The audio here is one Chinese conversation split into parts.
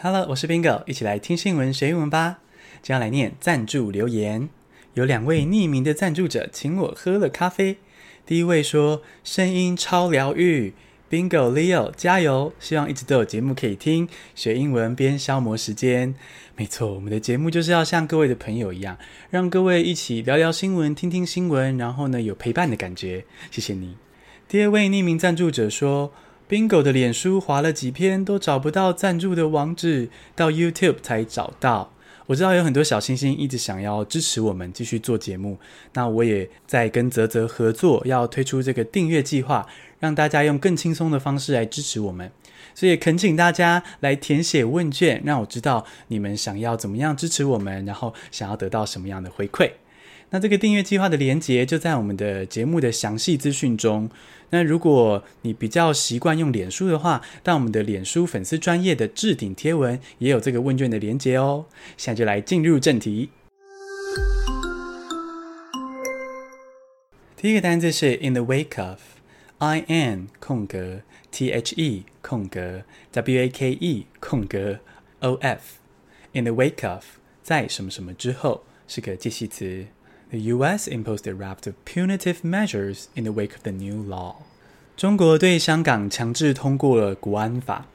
Hello，我是 Bingo，一起来听新闻学英文吧。接下来念赞助留言，有两位匿名的赞助者请我喝了咖啡。第一位说声音超疗愈，Bingo Leo 加油，希望一直都有节目可以听，学英文边消磨时间。没错，我们的节目就是要像各位的朋友一样，让各位一起聊聊新闻，听听新闻，然后呢有陪伴的感觉。谢谢你。第二位匿名赞助者说。Bingo 的脸书划了几篇都找不到赞助的网址，到 YouTube 才找到。我知道有很多小星星一直想要支持我们继续做节目，那我也在跟泽泽合作，要推出这个订阅计划，让大家用更轻松的方式来支持我们。所以恳请大家来填写问卷，让我知道你们想要怎么样支持我们，然后想要得到什么样的回馈。那这个订阅计划的连接就在我们的节目的详细资讯中。那如果你比较习惯用脸书的话，到我们的脸书粉丝专页的置顶贴文也有这个问卷的连接哦。现在就来进入正题。第一个单字是 in the wake of，I N 空格 T H E 空格 W A K E 空格 O F，in the wake of 在什么什么之后是个介系词。The U.S. imposed a raft of punitive measures in the wake of the new law. 中国对香港强制通过了国安法，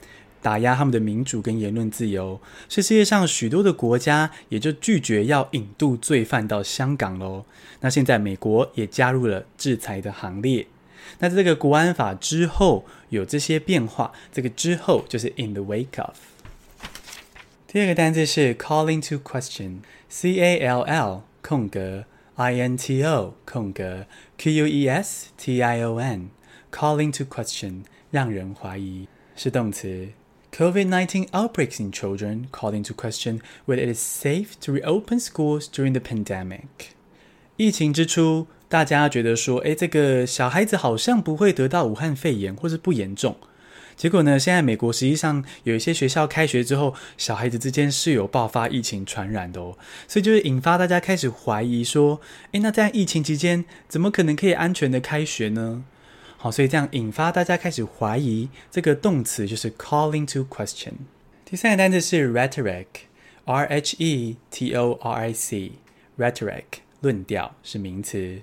打压他们的民主跟言论自由，所以世界上许多的国家也就拒绝要引渡罪犯到香港喽。那现在美国也加入了制裁的行列。那这个国安法之后有这些变化，这个之后就是 in the wake of。第二个单字是 calling to question，C-A-L-L 空格。O 空格 Q U E S T I O N，call into question 让人怀疑是动词。COVID-19 outbreaks in children call into question whether it is safe to reopen schools during the pandemic。疫情之初，大家觉得说，诶，这个小孩子好像不会得到武汉肺炎，或是不严重。 结果呢？现在美国实际上有一些学校开学之后，小孩子之间是有爆发疫情传染的哦，所以就会引发大家开始怀疑说：诶，那在疫情期间，怎么可能可以安全的开学呢？好，所以这样引发大家开始怀疑，这个动词就是 calling to question。第三个单词是 rhetoric，R H E T O R I C，rhetoric 论调是名词。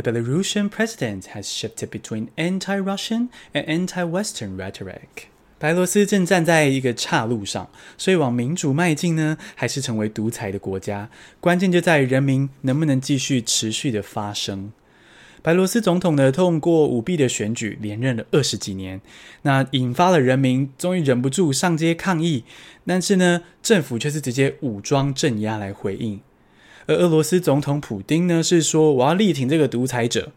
The Belarusian president has shifted between anti-Russian and anti-Western rhetoric. 白罗斯正站在一个岔路上，所以往民主迈进呢，还是成为独裁的国家？关键就在人民能不能继续持续的发声。白罗斯总统呢，通过舞弊的选举连任了二十几年，那引发了人民终于忍不住上街抗议，但是呢，政府却是直接武装镇压来回应。而俄罗斯总统普丁呢，是说我要力挺这个独裁者，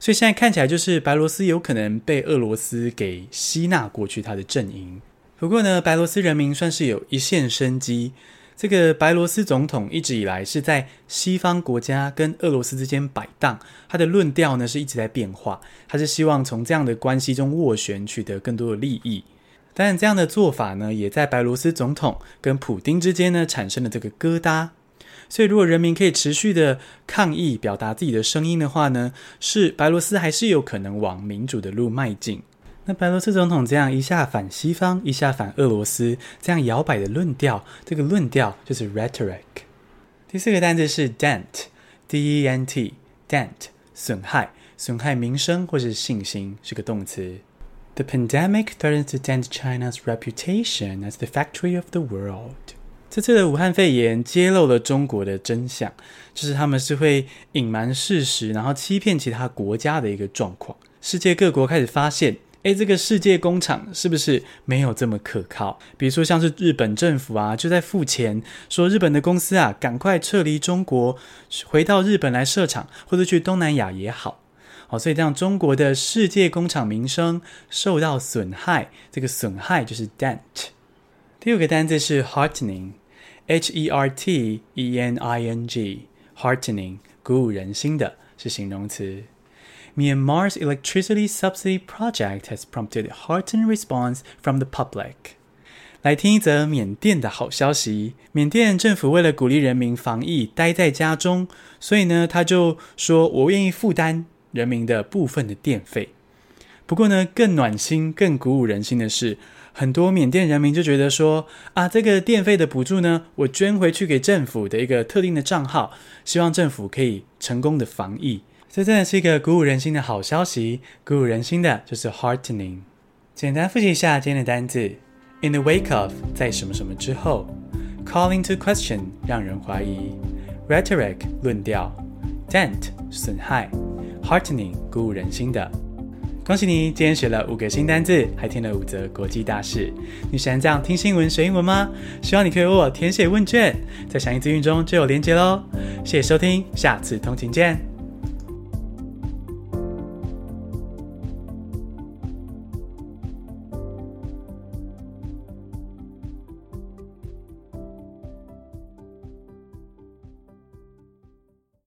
所以现在看起来就是白罗斯有可能被俄罗斯给吸纳过去他的阵营。不过呢，白罗斯人民算是有一线生机。这个白罗斯总统一直以来是在西方国家跟俄罗斯之间摆荡，他的论调呢是一直在变化，他是希望从这样的关系中斡旋，取得更多的利益。当然，这样的做法呢，也在白罗斯总统跟普丁之间呢产生了这个疙瘩。所以，如果人民可以持续的抗议、表达自己的声音的话呢，是白罗斯还是有可能往民主的路迈进。那白罗斯总统这样一下反西方，一下反俄罗斯，这样摇摆的论调，这个论调就是 rhetoric。第四个单词是 dent，D-E-N-T，dent，损害、损害名声或是信心，是个动词。The pandemic threatens to dent China's reputation as the factory of the world. 这次的武汉肺炎揭露了中国的真相，就是他们是会隐瞒事实，然后欺骗其他国家的一个状况。世界各国开始发现，诶，这个世界工厂是不是没有这么可靠？比如说像是日本政府啊，就在付钱，说日本的公司啊，赶快撤离中国，回到日本来设厂，或者去东南亚也好。好，所以让中国的世界工厂名声受到损害，这个损害就是 dent。第五个单字是 heartening。H-E-R-T-E-N-I-N-G，heartening，鼓舞人心的，是形容词。Myanmar's electricity subsidy project has prompted a heartening response from the public。来听一则缅甸的好消息：缅甸政府为了鼓励人民防疫，待在家中，所以呢，他就说我愿意负担人民的部分的电费。不过呢，更暖心、更鼓舞人心的是，很多缅甸人民就觉得说啊，这个电费的补助呢，我捐回去给政府的一个特定的账号，希望政府可以成功的防疫。这真的是一个鼓舞人心的好消息，鼓舞人心的就是 heartening。简单复习一下今天的单字：in the wake of，在什么什么之后，calling to question，让人怀疑；rhetoric，论调；dent，损害；heartening，鼓舞人心的。恭喜你，今天学了五个新单字，还听了五则国际大事。你喜欢这样听新闻学英文吗？希望你可以为我填写问卷，在详细资讯中就有连结喽。谢谢收听，下次通勤见。